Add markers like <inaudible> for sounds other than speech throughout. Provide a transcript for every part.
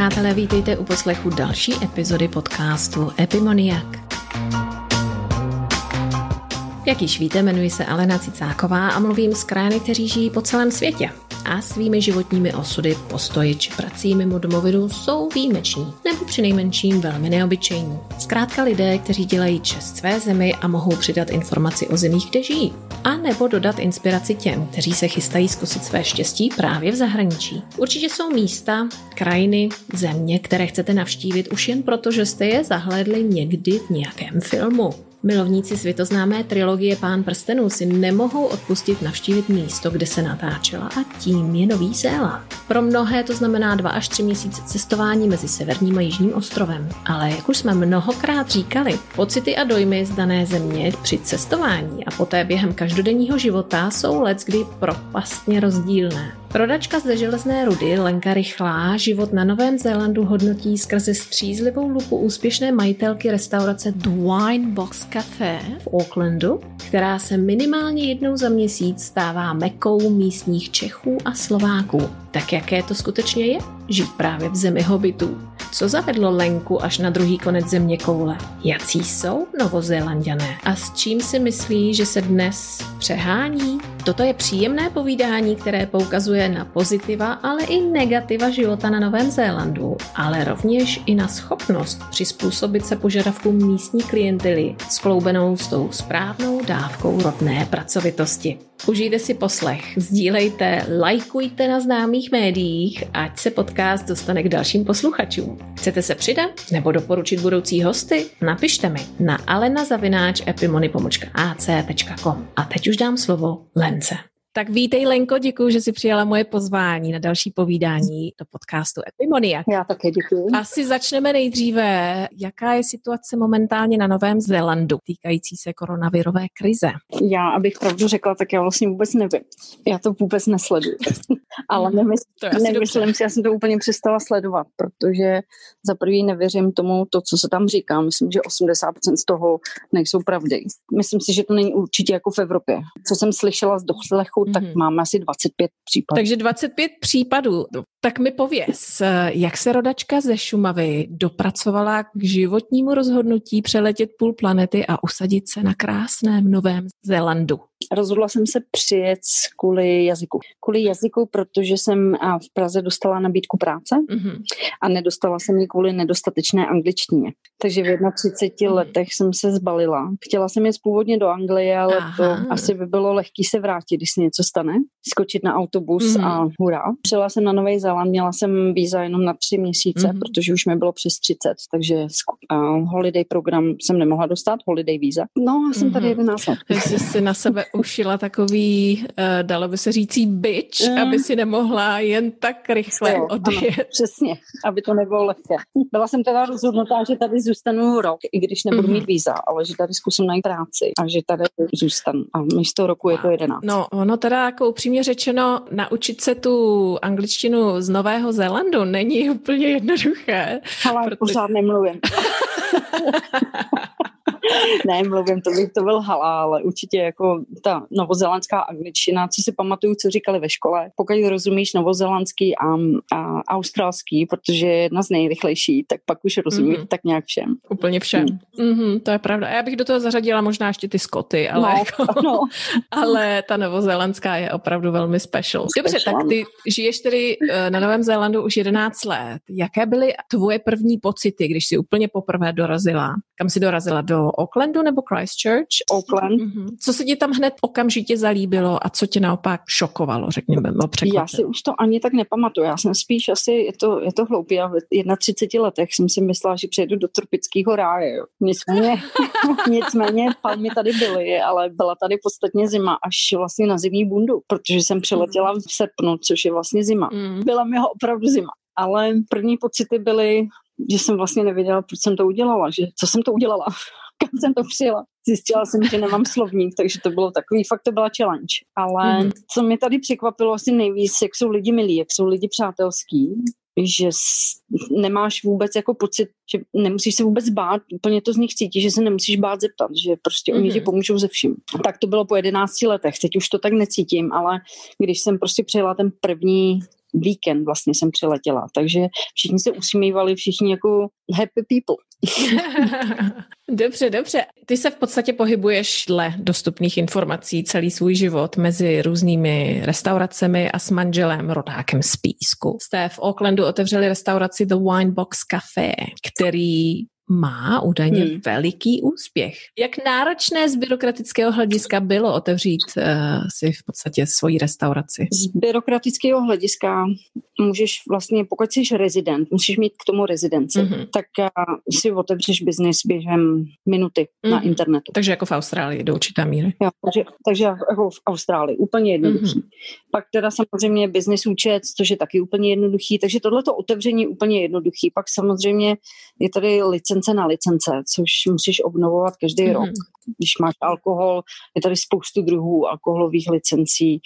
Přátelé, vítejte u poslechu další epizody podcastu Epimoniak. Jak již víte, jmenuji se Alena Cicáková a mluvím s krajany, kteří žijí po celém světě a svými životními osudy, postoji či prací mimo domovinu jsou výjimeční nebo přinejmenším velmi neobyčejní. Zkrátka lidé, kteří dělají čest své zemi a mohou přidat informaci o zemích, kde žijí. A nebo dodat inspiraci těm, kteří se chystají zkusit své štěstí právě v zahraničí. Určitě jsou místa, krajiny, země, které chcete navštívit už jen proto, že jste je zahlédli někdy v nějakém filmu. Milovníci světoznámé trilogie Pán prstenů si nemohou odpustit navštívit místo, kde se natáčela a tím je Nový Zéland. Pro mnohé to znamená dva až tři měsíce cestování mezi severním a jižním ostrovem. Ale jak už jsme mnohokrát říkali, pocity a dojmy z dané země při cestování a poté během každodenního života jsou leckdy propastně rozdílné. Rodačka ze železné rudy Lenka Rychlá život na Novém Zélandu hodnotí skrze střízlivou lupu úspěšné majitelky restaurace The Wine Box Café v Aucklandu, která se minimálně jednou za měsíc stává mekou místních Čechů a Slováků. Tak jaké to skutečně je? Žít právě v zemi hobitů. Co zavedlo Lenku až na druhý konec země koule? Jací jsou novozélanděné? A s čím si myslí, že se dnes přehání? Toto je příjemné povídání, které poukazuje na pozitiva, ale i negativa života na Novém Zélandu, ale rovněž i na schopnost přizpůsobit se požadavkům místní klientely skloubenou s tou správnou dávkou rodné pracovitosti. Užijte si poslech, sdílejte, lajkujte na známých médiích, ať se podcast dostane k dalším posluchačům. Chcete se přidat nebo doporučit budoucí hosty? Napište mi na alenazavináč.epimony.ac.com A teď už dám slovo granice. Tak vítej Lenko, děkuji, že jsi přijala moje pozvání na další povídání do podcastu Epimoniak. Já také děkuji. Asi začneme nejdříve. Jaká je situace momentálně na Novém Zélandu týkající se koronavirové krize? Já, abych pravdu řekla, tak já vlastně vůbec nevím. Já to vůbec nesleduji. <laughs> Ale nemysl, nemyslím si, já jsem to úplně přestala sledovat, protože za prvý nevěřím tomu, to, co se tam říká. Myslím, že 80% z toho nejsou pravdy. Myslím si, že to není určitě jako v Evropě. Co jsem slyšela z doslechu, mm-hmm. tak mhm. máme asi 25 případů. Takže 25 případů. Tak mi pověz, jak se rodačka ze Šumavy dopracovala k životnímu rozhodnutí přeletět půl planety a usadit se na krásném Novém Zélandu? Rozhodla jsem se přijet kvůli jazyku. Kvůli jazyku, protože jsem v Praze dostala nabídku práce mm-hmm. a nedostala jsem ji kvůli nedostatečné angličtině. Takže v 31 mm. letech jsem se zbalila. Chtěla jsem jít původně do Anglie, ale Aha. to asi by bylo lehký se vrátit, když se něco stane. Skočit na autobus mm-hmm. a hurá. Přijela jsem na Nový Zéland, měla jsem víza jenom na tři měsíce, mm-hmm. protože už mi bylo přes 30, takže uh, holiday program jsem nemohla dostat, holiday víza. No a jsem mm-hmm. tady 11 let. Jsi si na sebe ušila takový, uh, dalo by se říct, bitch, mm. aby si nemohla jen tak rychle jo, odjet. Ano, <laughs> přesně, aby to nebylo lehké. Byla jsem teda rozhodnutá, že tady zůstanu rok, i když nebudu mm. mít víza, ale že tady zkusím najít práci a že tady zůstanu. A místo roku je to jedenáct. No, ono teda jako upřímně řečeno, naučit se tu angličtinu z Nového Zélandu není úplně jednoduché. Ale protože... pořád nemluvím. <laughs> <laughs> ne, mluvím, to bych to byl hala, ale určitě jako ta novozelandská angličtina, co si pamatuju, co říkali ve škole, pokud rozumíš novozelandský a, a australský, protože je jedna z nejrychlejší, tak pak už rozumíš mm-hmm. tak nějak všem. Úplně všem. Mm. Mm-hmm, to je pravda. A já bych do toho zařadila možná ještě ty Skoty, ale, no, jako, <laughs> no. <laughs> ale ta novozelandská je opravdu velmi special. Dobře, special. tak ty žiješ tedy eh, na Novém Zélandu už 11 let. Jaké byly tvoje první pocity, když jsi úplně poprvé dorazila? Kam jsi dorazila? Do Aucklandu nebo Christchurch? Auckland. Mm-hmm. Co se ti tam hned okamžitě zalíbilo a co tě naopak šokovalo, řekněme, no Já si už to ani tak nepamatuju. Já jsem spíš asi, je to, je to hloupý, já v 31 letech jsem si myslela, že přijedu do tropického ráje. Jo. Nicméně, <laughs> nicméně palmy tady byly, ale byla tady podstatně zima až vlastně na zimní bundu, protože jsem přiletěla v srpnu, což je vlastně zima. Mm. Byla mi ho opravdu zima ale první pocity byly že jsem vlastně nevěděla, proč jsem to udělala, že co jsem to udělala, <laughs> kam jsem to přijela. Zjistila jsem, že nemám slovník, takže to bylo takový, fakt to byla challenge. Ale mm. co mi tady překvapilo asi nejvíc, jak jsou lidi milí, jak jsou lidi přátelský, že nemáš vůbec jako pocit, že nemusíš se vůbec bát, úplně to z nich cítí, že se nemusíš bát zeptat, že prostě mm-hmm. oni ti mhm. pomůžou ze vším. Tak to bylo po 11 letech, teď už to tak necítím, ale když jsem prostě přijela ten první víkend vlastně jsem přiletěla, takže všichni se usmívali, všichni jako happy people. <laughs> dobře, dobře. Ty se v podstatě pohybuješ dle dostupných informací celý svůj život mezi různými restauracemi a s manželem rodákem z Písku. Jste v Aucklandu otevřeli restauraci The Wine Box Café, který má údajně hmm. veliký úspěch. Jak náročné z byrokratického hlediska bylo otevřít uh, si v podstatě svoji restauraci? Z byrokratického hlediska můžeš vlastně, pokud jsi rezident, musíš mít k tomu rezidenci, mm-hmm. tak uh, si otevřeš biznis během minuty mm-hmm. na mhm. internetu. Takže jako v Austrálii do určité míry. Jo, takže, takže jako v Austrálii, úplně jednoduchý. Mm-hmm. Pak teda samozřejmě biznis účet, což je taky úplně jednoduchý, takže tohleto otevření je úplně jednoduchý. Pak samozřejmě je tady licence na licence, což musíš obnovovat každý mm-hmm. rok. Když máš alkohol, je tady spoustu druhů alkoholových licencí,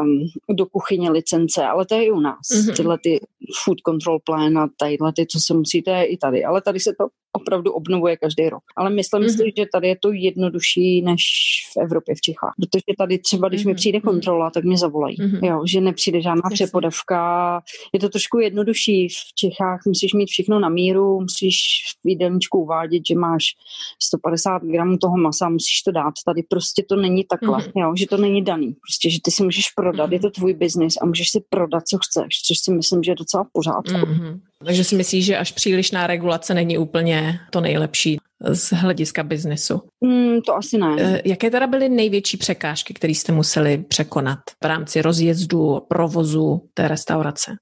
um, do kuchyně licence, ale to je i u nás. Mm-hmm. Tyhle ty food control plan a tadyhle ty, co se musíte, i tady. Ale tady se to opravdu obnovuje každý rok. Ale myslím mm-hmm. si, že tady je to jednodušší než v Evropě, v Čechách. Protože tady třeba, když mm-hmm. mi mhm. přijde mhm. kontrola, tak mě zavolají. Mm-hmm. Jo, že nepřijde žádná Jasně. přepodavka. Je to trošku jednodušší. V Čechách musíš mít všechno na míru, musíš v jídelníčku uvádět, že máš 150 gramů toho masa, musíš to dát. Tady prostě to není takhle, mm-hmm. jo, že to není daný. Prostě, že ty si můžeš prodat, mm-hmm. je to tvůj biznis a můžeš si prodat, co chceš, což si myslím, že je docela v pořádku. Mm-hmm. Takže si myslíš, že až přílišná regulace není úplně to nejlepší z hlediska biznesu? Mm, to asi ne. Eh, jaké teda byly největší překážky, které jste museli překonat v rámci rozjezdu, provozu té restaurace?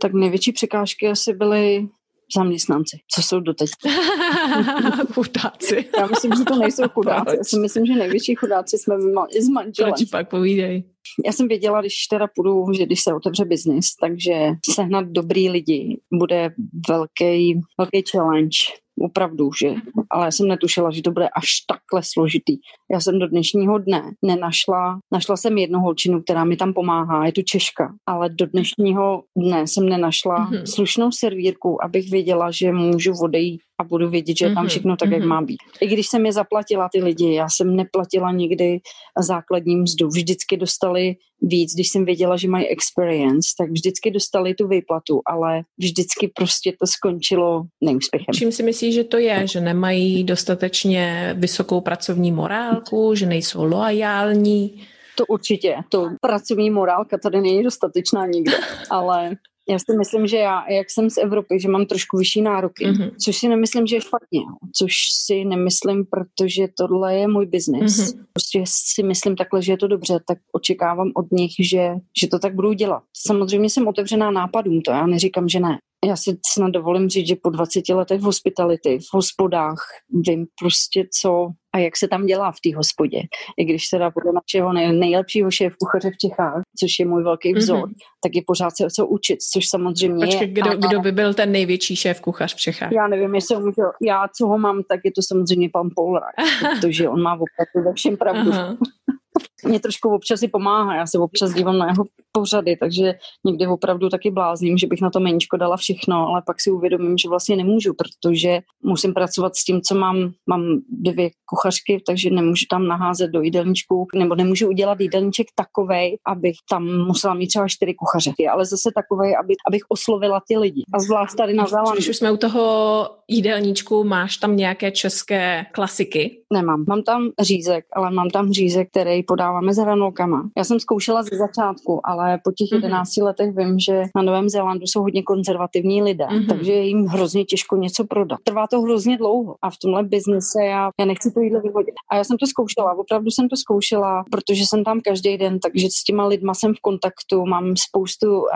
Tak největší překážky asi byly zaměstnanci, co jsou doteď. <laughs> chudáci. Já myslím, že to nejsou chudáci. Já si myslím, že největší chudáci jsme s manželem. Proč pak povídej? Já jsem věděla, když teda půjdu, že když se otevře biznis, takže sehnat dobrý lidi bude velký, velký challenge opravdu, že, ale já jsem netušila, že to bude až takhle složitý. Já jsem do dnešního dne nenašla, našla jsem jednu holčinu, která mi tam pomáhá, je to Češka, ale do dnešního dne jsem nenašla mm-hmm. slušnou servírku, abych věděla, že můžu odejít a budu vědět, že je tam mhm, všechno tak, mm-hmm. jak má být. I když jsem je zaplatila ty lidi, já jsem neplatila nikdy základní mzdu, vždycky dostali víc, když jsem věděla, že mají experience, tak vždycky dostali tu výplatu, ale vždycky prostě to skončilo neúspěchem. Čím si myslíš, že to je? Že nemají dostatečně vysokou pracovní morálku, že nejsou loajální? To určitě. To pracovní morálka tady není dostatečná nikde, ale já si myslím, že já, jak jsem z Evropy, že mám trošku vyšší nároky, mm-hmm. což si nemyslím, že je špatně, což si nemyslím, protože tohle je můj biznis. Mm-hmm. Prostě si myslím takhle, že je to dobře, tak očekávám od nich, že, že to tak budou dělat. Samozřejmě jsem otevřená nápadům, to já neříkám, že ne. Já si snad dovolím říct, že po 20 letech v hospitality, v hospodách, vím prostě, co a jak se tam dělá v té hospodě. I když teda podle našeho nej, nejlepšího šéf kuchaře v Čechách, což je můj velký vzor, mm-hmm. tak je pořád se co učit, což samozřejmě Počkej, je. Kdo, a, kdo by byl ten největší šéf kuchař v Čechách? Já nevím, jestli můžu, já co ho mám, tak je to samozřejmě pan Polrak, <laughs> protože on má opravdu ve všem pravdu. Aha <laughs> mě trošku občas i pomáhá. Já se občas dívám na jeho pořady, takže někdy opravdu taky blázním, že bych na to meničko dala všechno, ale pak si uvědomím, že vlastně nemůžu, protože musím pracovat s tím, co mám. Mám dvě kuchařky, takže nemůžu tam naházet do jídelníčku, nebo nemůžu udělat jídelníček takovej, abych tam musela mít třeba čtyři kuchaře, ale zase takovej, aby, abych oslovila ty lidi. A zvlášť tady na Zélandu. Když už jsme u toho jídelníčku, máš tam nějaké české klasiky? Nemám. Mám tam řízek, ale mám tam řízek, který podáváme s hranolkama. Já jsem zkoušela ze začátku, ale po těch 11 mm-hmm. letech vím, že na Novém Zélandu jsou hodně konzervativní lidé, mm-hmm. takže je jim hrozně těžko něco prodat. Trvá to hrozně dlouho a v tomhle biznise já, já nechci to jídlo vyhodit. A já jsem to zkoušela, opravdu jsem to zkoušela, protože jsem tam každý den, takže s těma lidma jsem v kontaktu, mám spoustu uh,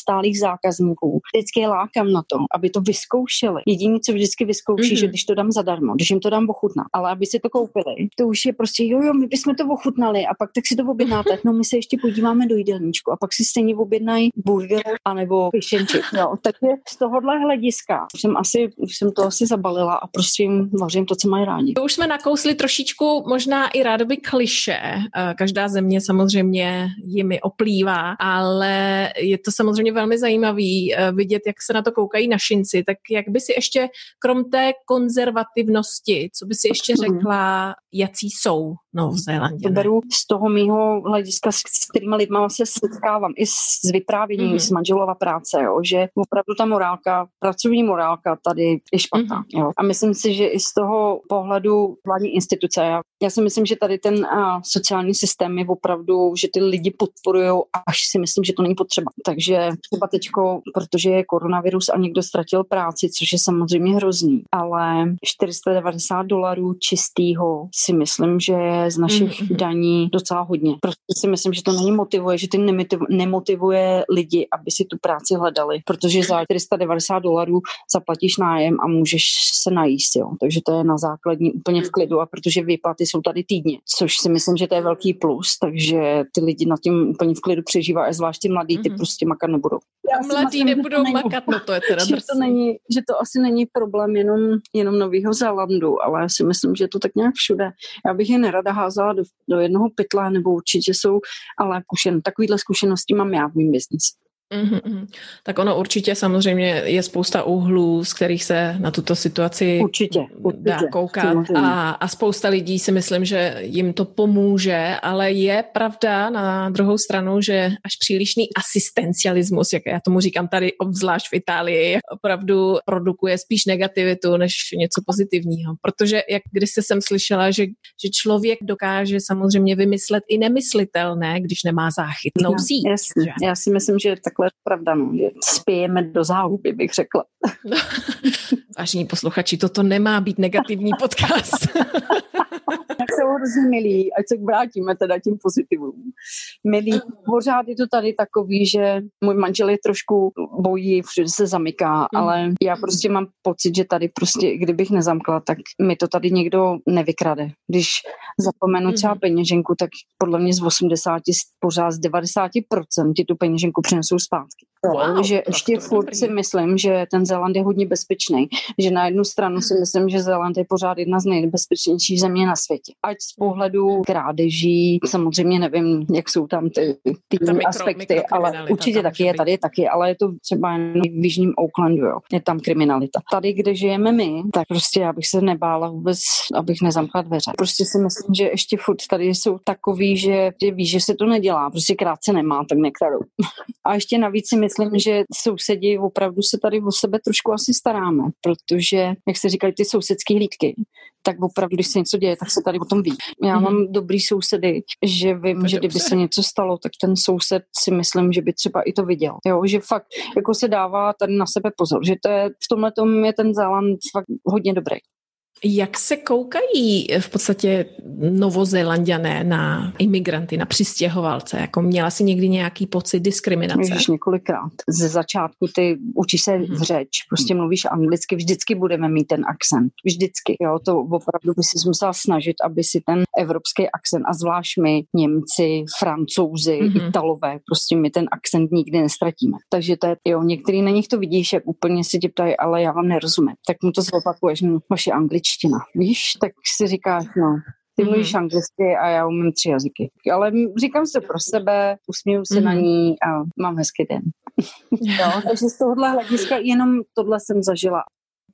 stálých zákazníků. Vždycky je lákám na to, aby to vyzkoušeli. Jediné, co vždycky vyzkouší, mm-hmm. že když to dám zadarmo, když jim to dám ochutnat, ale aby si to koupili, to už je prostě, jo, jo, my bychom to ochutnali a pak tak si to objednáte. No my se ještě podíváme do jídelníčku a pak si stejně objednají burger anebo fish and chip. Jo. Takže z tohohle hlediska jsem asi, už jsem to asi zabalila a prostě jim vařím to, co mají rádi. Už jsme nakousli trošičku možná i rádoby kliše. Eh, každá země samozřejmě jimi oplývá, ale je to samozřejmě velmi zajímavý eh, vidět, jak se na to koukají našinci. Tak jak by si ještě, krom té konzervativnosti, co by si ještě řekla, jací jsou Novou Zélandě. To beru z toho mýho hlediska, s kterými lidma se setkávám, i s vyprávěním mm-hmm. z manželova práce, jo, že opravdu ta morálka, pracovní morálka tady je špatná. Mm-hmm. Jo. A myslím si, že i z toho pohledu vládní instituce, já, já si myslím, že tady ten a, sociální systém je opravdu, že ty lidi podporují, až si myslím, že to není potřeba. Takže třeba teďko, protože je koronavirus a někdo ztratil práci, což je samozřejmě hrozný, ale 490 dolarů čistýho si myslím, že je z našich mm-hmm. daní docela hodně. Prostě si myslím, že to není motivuje, že ty nemotivuje lidi, aby si tu práci hledali, protože za 490 dolarů zaplatíš nájem a můžeš se najíst, jo. Takže to je na základní úplně v klidu a protože výplaty jsou tady týdně, což si myslím, že to je velký plus, takže ty lidi nad tím úplně v klidu přežívají, a zvláště mladí, ty mm-hmm. prostě makat nebudou. Já mladí myslím, nebudou to makat, no to je teda <laughs> že to, není, že to asi není problém jenom, jenom Nového Zélandu, ale já si myslím, že to tak nějak všude. Já bych je nerada házela do, do jednoho pytla, nebo určitě jsou, ale kušen, takovýhle zkušenosti mám já v mým biznisu. Mm-hmm. Tak ono určitě samozřejmě je spousta úhlů, z kterých se na tuto situaci určitě, určitě, dá koukat a, a spousta lidí si myslím, že jim to pomůže, ale je pravda na druhou stranu, že až přílišný asistencialismus, jak já tomu říkám tady obzvlášť v Itálii, opravdu produkuje spíš negativitu než něco pozitivního, protože jak když se jsem slyšela, že, že člověk dokáže samozřejmě vymyslet i nemyslitelné, když nemá záchytnou no, síť. Jasně. Já si myslím, že tak takhle pravda, no, že spějeme do záhuby, bych řekla. <laughs> Vážení posluchači, toto nemá být negativní podcast. <laughs> tak jsou hrozně milí, ať se vrátíme teda tím pozitivům. Milí, pořád je to tady takový, že můj manžel je trošku bojí, všude se zamyká, mm. ale já prostě mám pocit, že tady prostě, kdybych nezamkla, tak mi to tady někdo nevykrade. Když zapomenu třeba mm. peněženku, tak podle mě z 80, pořád z 90% ti tu peněženku přinesou zpátky. Wow, že ještě furt si myslím, že ten Zéland je hodně bezpečný. Že na jednu stranu si myslím, že Zéland je pořád jedna z nejbezpečnějších země na světě. Ať z pohledu krádeží, samozřejmě nevím, jak jsou tam ty, ty mikro, aspekty, ale určitě taky je, tady je taky, ale je to třeba v Jižním Oaklandu, jo. je tam kriminalita. Tady, kde žijeme my, tak prostě já bych se nebála vůbec, abych nezamkla dveře. Prostě si myslím, že ještě furt tady jsou takový, že víš, že se to nedělá, prostě krátce nemá, tak nekradou. <laughs> A ještě navíc si myslím, že sousedi opravdu se tady o sebe trošku asi staráme, protože, jak se říkají, ty sousedské hlídky, tak opravdu, když se něco děje, tak se tady o tom ví. Já mm-hmm. mám dobrý sousedy, že vím, to že kdyby se něco stalo, tak ten soused si myslím, že by třeba i to viděl. Jo, že fakt jako se dává tady na sebe pozor, že to je, v tomhle tom je ten Záland fakt hodně dobrý. Jak se koukají v podstatě novozélandiané na imigranty, na přistěhovalce? Jako měla si někdy nějaký pocit diskriminace? Ježiš, několikrát. Ze začátku ty učíš se v řeč, prostě mluvíš anglicky, vždycky budeme mít ten akcent. Vždycky. Jo, to opravdu by si musela snažit, aby si ten evropský akcent, a zvlášť my, Němci, Francouzi, mm-hmm. Italové, prostě my ten akcent nikdy nestratíme. Takže to je, jo, některý na nich to vidíš, jak úplně si tě ptají, ale já vám nerozumím. Tak mu to zopakuješ, vaše angličtina angličtina. Víš, tak si říkáš, no, ty mm-hmm. mluvíš anglicky a já umím tři jazyky. Ale říkám se pro sebe, usmíju se mm-hmm. na ní a mám hezký den. <laughs> jo, takže z tohohle hlediska jenom tohle jsem zažila.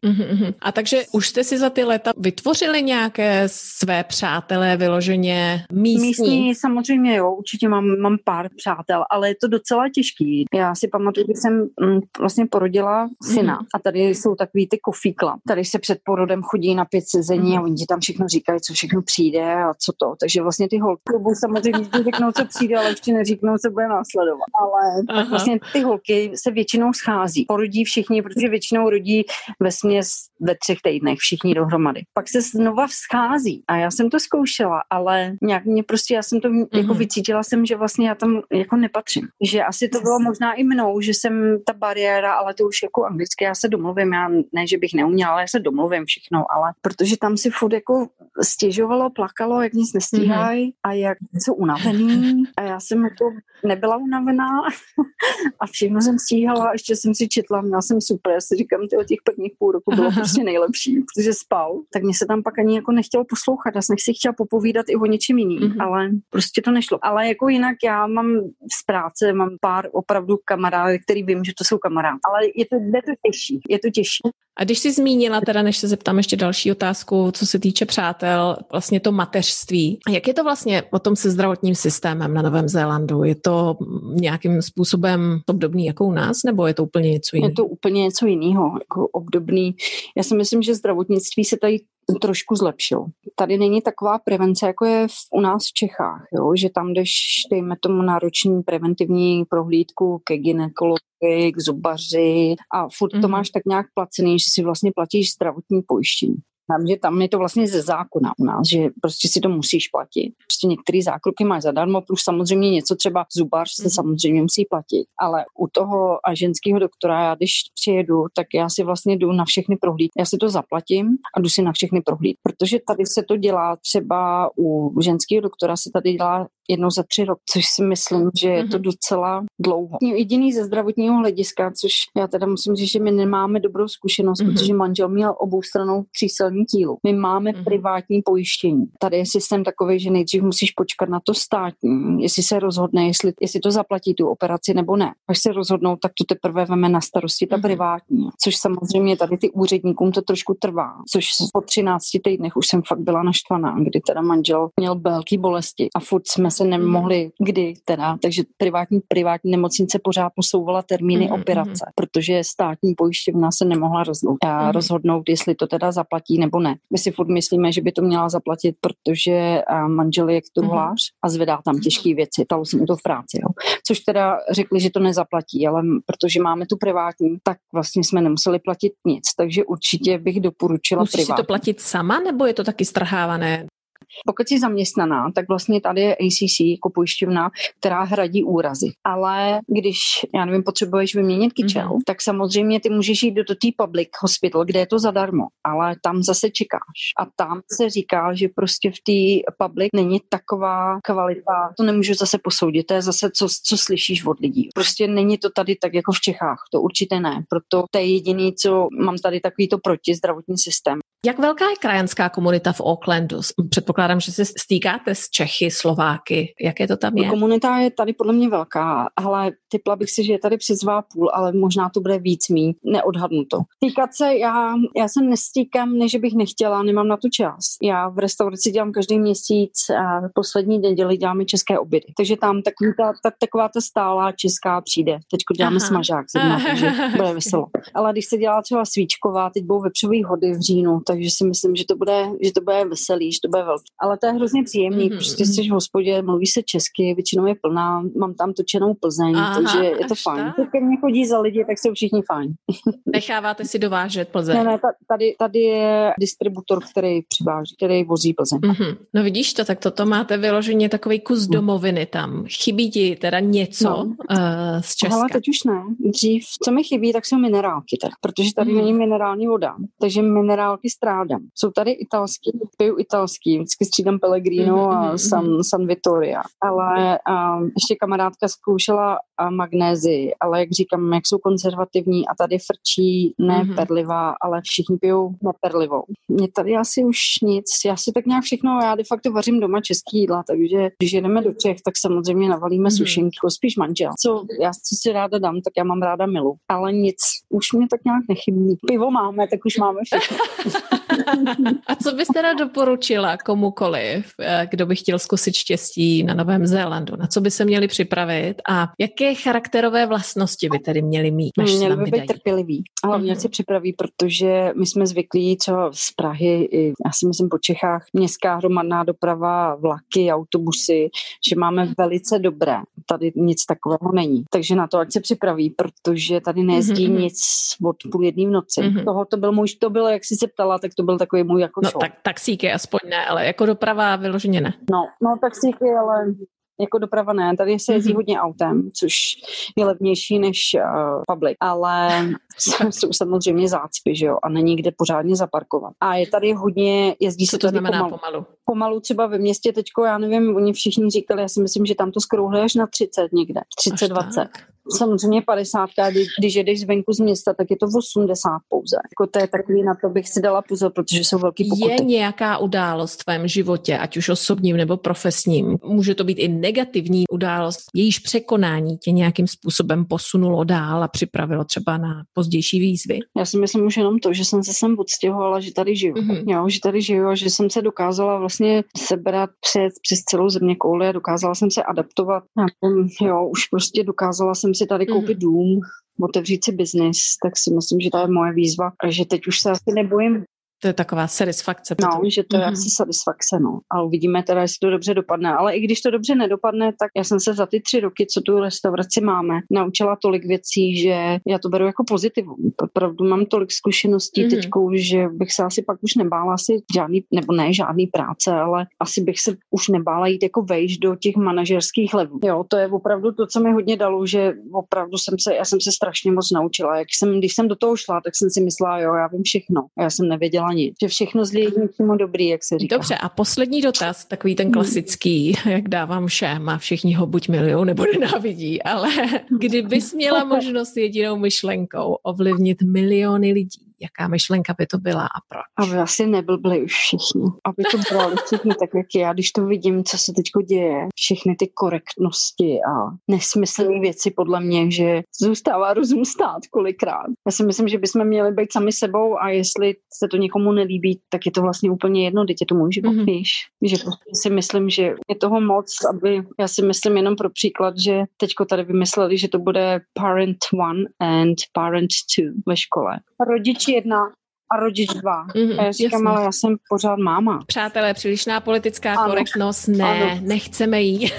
Mm-hmm. A takže už jste si za ty léta vytvořili nějaké své přátelé vyloženě místní? Místní samozřejmě jo, určitě mám, mám pár přátel, ale je to docela těžký. Já si pamatuju, když jsem mm, vlastně porodila syna mm-hmm. a tady jsou takový ty kofíkla. Tady se před porodem chodí na pět sezení mm-hmm. a oni ti tam všechno říkají, co všechno přijde a co to. Takže vlastně ty holky samozřejmě řeknou, co přijde, ale ještě neříknou, co bude následovat. Ale tak vlastně ty holky se většinou schází. Porodí všichni, protože většinou rodí ve směs ve třech týdnech všichni dohromady. Pak se znova schází a já jsem to zkoušela, ale nějak mě prostě, já jsem to mm-hmm. jako vycítila jsem, že vlastně já tam jako nepatřím. Že asi to bylo možná i mnou, že jsem ta bariéra, ale to už jako anglicky, já se domluvím, já ne, že bych neuměla, ale já se domluvím všechno, ale protože tam si furt jako stěžovalo, plakalo, jak nic nestíhají mm-hmm. a jak jsou unavený a já jsem jako nebyla unavená <laughs> a všechno jsem stíhala, ještě jsem si četla, měla jsem super, já si říkám, ty o těch prvních půl roku bylo <laughs> prostě nejlepší, protože spal, tak mě se tam pak ani jako nechtělo poslouchat, já jsem si chtěla popovídat i o něčem jiným, mm-hmm. ale prostě to nešlo. Ale jako jinak já mám z práce, mám pár opravdu kamarádů, který vím, že to jsou kamarádi, ale je to, je to těžší, je to těžší. A když jsi zmínila, teda než se zeptám ještě další otázku, co se týče přátel, vlastně to mateřství. Jak je to vlastně potom se zdravotním systémem na Novém Zélandu? Je to nějakým způsobem obdobný jako u nás, nebo je to úplně něco jiného? Je to úplně něco jiného, jako obdobný. Já si myslím, že zdravotnictví se tady trošku zlepšil. Tady není taková prevence, jako je v, u nás v Čechách, jo? že tam jdeš, dejme tomu, nároční preventivní prohlídku ke ginekologi, k zubaři a furt mm-hmm. to mhm. máš tak nějak placený, že si vlastně platíš zdravotní pojištění. Tam, že tam je to vlastně ze zákona u nás, že prostě si to musíš platit. Prostě některé zákroky máš zadarmo, plus samozřejmě něco třeba zubař se mm. samozřejmě musí platit. Ale u toho a ženského doktora, já když přijedu, tak já si vlastně jdu na všechny prohlídky. Já si to zaplatím a jdu si na všechny prohlídky. Protože tady se to dělá třeba u ženského doktora se tady dělá jednou za tři roky, což si myslím, že je to mhm. docela dlouho. Jediný ze zdravotního hlediska, což já teda musím říct, že my nemáme dobrou zkušenost, mm-hmm. protože manžel měl obou stranou tříselní tílu. My máme mm-hmm. privátní pojištění. Tady je systém takový, že nejdřív musíš počkat na to státní, jestli se rozhodne, jestli, jestli to zaplatí tu operaci nebo ne. Až se rozhodnou, tak to teprve veme na starosti ta mm-hmm. privátní. Což samozřejmě tady ty úředníkům to trošku trvá. Což po 13 týdnech už jsem fakt byla naštvaná, kdy teda manžel měl velký bolesti a furt jsme se nemohli kdy teda, takže privátní, privátní nemocnice pořád posouvala termíny mm-hmm. operace, protože státní pojišťovna se nemohla rozhodnout, mm-hmm. rozhodnout, jestli to teda zaplatí nebo ne. My si furt myslíme, že by to měla zaplatit, protože manžel je truhlář mm-hmm. a zvedá tam těžké věci, stalo se mu to v práci. Jo. Což teda řekli, že to nezaplatí, ale protože máme tu privátní, tak vlastně jsme nemuseli platit nic, takže určitě bych doporučila Musíš privátní. si to platit sama, nebo je to taky strhávané pokud jsi zaměstnaná, tak vlastně tady je ACC jako pojišťovna, která hradí úrazy. Ale když, já nevím, potřebuješ vyměnit kyčel, mm-hmm. tak samozřejmě ty můžeš jít do, do té public hospital, kde je to zadarmo, ale tam zase čekáš. A tam se říká, že prostě v té public není taková kvalita, to nemůžu zase posoudit, to je zase, co, co slyšíš od lidí. Prostě není to tady tak jako v Čechách, to určitě ne. Proto to je jediný, co mám tady takový to proti zdravotní systém. Jak velká je krajanská komunita v Aucklandu? Předpokládám, že se stýkáte s Čechy, Slováky. Jaké to tam je? Komunita je tady podle mě velká, ale typla bych si, že je tady přes dva půl, ale možná to bude víc mý. Neodhadnu to. Týkat se, já, já se nestýkám, než bych nechtěla, nemám na tu čas. Já v restauraci dělám každý měsíc a poslední neděli děláme české obědy. Takže tam takový ta, ta, taková ta stálá česká přijde. Teď děláme Aha. smažák, zrovna, takže bude <laughs> veselo. Ale když se dělá třeba svíčková, teď budou vepřový hody v říjnu, takže si myslím, že to bude, že to bude veselý, že to bude velký. Ale to je hrozně příjemný, mm-hmm. prostě jsi v hospodě, mluví se česky, většinou je plná, mám tam točenou Plzeň, Aha, takže je to fajn. Tak. Když mě chodí za lidi, tak jsou všichni fajn. <laughs> Necháváte si dovážet Plzeň? Ne, ne, tady, tady je distributor, který přiváží, který vozí Plzeň. Mm-hmm. No vidíš to, tak toto máte vyloženě takový kus mm. domoviny tam. Chybí ti teda něco no. uh, z Česka? Ale teď už ne. Dřív, co mi chybí, tak jsou minerálky, tak, protože tady mm. není minerální voda, takže minerálky strádám. Jsou tady italský, piju italský, vždycky střídám Pellegrino mm-hmm. a mhm, San, mhm. San Vittoria. Ale um, ještě kamarádka zkoušela a magnézy, ale jak říkám, jak jsou konzervativní a tady frčí ne mm-hmm. perlivá, ale všichni pijou neperlivou. Mě tady asi už nic, já si tak nějak všechno, já de facto vařím doma český jídla, takže když jedeme do Čech, tak samozřejmě navalíme mm-hmm. sušenky, spíš manžel. Co já co si ráda dám, tak já mám ráda milu, ale nic, už mě tak nějak nechybí. Pivo máme, tak už máme všechno. <laughs> A co bys teda doporučila komukoliv, eh, kdo by chtěl zkusit štěstí na Novém Zélandu? Na co by se měli připravit a jaké charakterové vlastnosti by tedy měli mít? Měli by být trpěliví. A hlavně mm-hmm. se připraví, protože my jsme zvyklí co z Prahy, i, já si myslím po Čechách, městská hromadná doprava, vlaky, autobusy, že máme velice dobré. Tady nic takového není. Takže na to, ať se připraví, protože tady nejezdí mm-hmm. nic od půl jedné v noci. Mm-hmm. Toho to byl můj, to bylo, jak jsi se ptala, tak to byl takový můj jako No tak taxíky aspoň ne, ale jako doprava vyloženě ne. No, no taxíky, ale jako doprava ne, tady se jezdí mm-hmm. hodně autem, což je levnější než uh, public, ale <laughs> jsou samozřejmě zácpy, že jo, a není kde pořádně zaparkovat. A je tady hodně, jezdí Co se to tady znamená pomalu. pomalu? Pomalu třeba ve městě teďko, já nevím, oni všichni říkali, já si myslím, že tam to skrouhli až na 30 někde, 30-20. Samozřejmě 50, když, když jedeš zvenku z města, tak je to 80 pouze. Jako to je takový, na to bych si dala pozor, protože jsou velký pokuty. Je nějaká událost v tvém životě, ať už osobním nebo profesním, může to být i negativní událost, jejíž překonání tě nějakým způsobem posunulo dál a připravilo třeba na pozdější výzvy? Já si myslím už jenom to, že jsem se sem odstěhovala, že tady žiju. Mm-hmm. Jo, že tady žiju a že jsem se dokázala vlastně sebrat přes, přes celou země kouli a dokázala jsem se adaptovat. Jo, už prostě dokázala jsem si tady koupit mm-hmm. dům, otevřít si biznis, tak si myslím, že to je moje výzva a že teď už se asi nebojím to je taková satisfakce. No, že to je mm-hmm. asi satisfakce, no. A uvidíme teda, jestli to dobře dopadne. Ale i když to dobře nedopadne, tak já jsem se za ty tři roky, co tu restauraci máme, naučila tolik věcí, že já to beru jako pozitivum. Opravdu mám tolik zkušeností mm-hmm. teďkou, že bych se asi pak už nebála asi žádný, nebo ne žádný práce, ale asi bych se už nebála jít jako vejš do těch manažerských levů. Jo, to je opravdu to, co mi hodně dalo, že opravdu jsem se, já jsem se strašně moc naučila. Jak jsem, když jsem do toho šla, tak jsem si myslela, jo, já vím všechno. Já jsem nevěděla nic. Že všechno zlý je něčemu dobrý, jak se říká. Dobře, a poslední dotaz, takový ten klasický, jak dávám všem a všichni ho buď milují nebo nenávidí, ale <laughs> kdybys měla <laughs> možnost jedinou myšlenkou ovlivnit miliony lidí, jaká myšlenka by to byla a proč? Aby asi neblbli už všichni. Aby to brali všichni tak, jak já, když to vidím, co se teď děje, všechny ty korektnosti a nesmyslné věci podle mě, že zůstává rozum stát kolikrát. Já si myslím, že bychom měli být sami sebou a jestli se to někomu nelíbí, tak je to vlastně úplně jedno, teď je to můj život, mm-hmm. víš. Že prostě si myslím, že je toho moc, aby, já si myslím jenom pro příklad, že teďko tady vymysleli, že to bude parent one and parent two ve škole. Rodiči jedna a rodič dva. Mm-hmm, a já říkám, jasně. ale já jsem pořád máma. Přátelé, přílišná politická ano. korektnost, ne, ano. nechceme jí.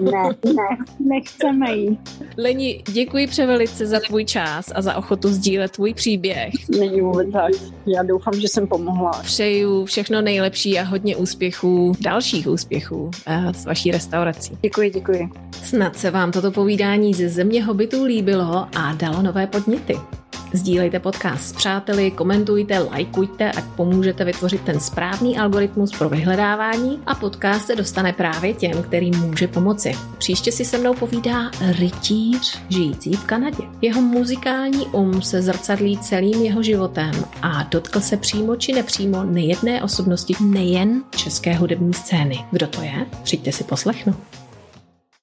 ne, ne, nechceme jí. Leni, děkuji převelice za tvůj čas a za ochotu sdílet tvůj příběh. Není vůbec tak. Já doufám, že jsem pomohla. Přeju všechno nejlepší a hodně úspěchů, dalších úspěchů eh, s vaší restaurací. Děkuji, děkuji. Snad se vám toto povídání ze země hobitů líbilo a dalo nové podněty. Sdílejte podcast s přáteli, komentujte, lajkujte, ať pomůžete vytvořit ten správný algoritmus pro vyhledávání a podcast se dostane právě těm, kterým může pomoci. Příště si se mnou povídá rytíř žijící v Kanadě. Jeho muzikální um se zrcadlí celým jeho životem a dotkl se přímo či nepřímo nejedné osobnosti nejen české hudební scény. Kdo to je? Přijďte si poslechnout.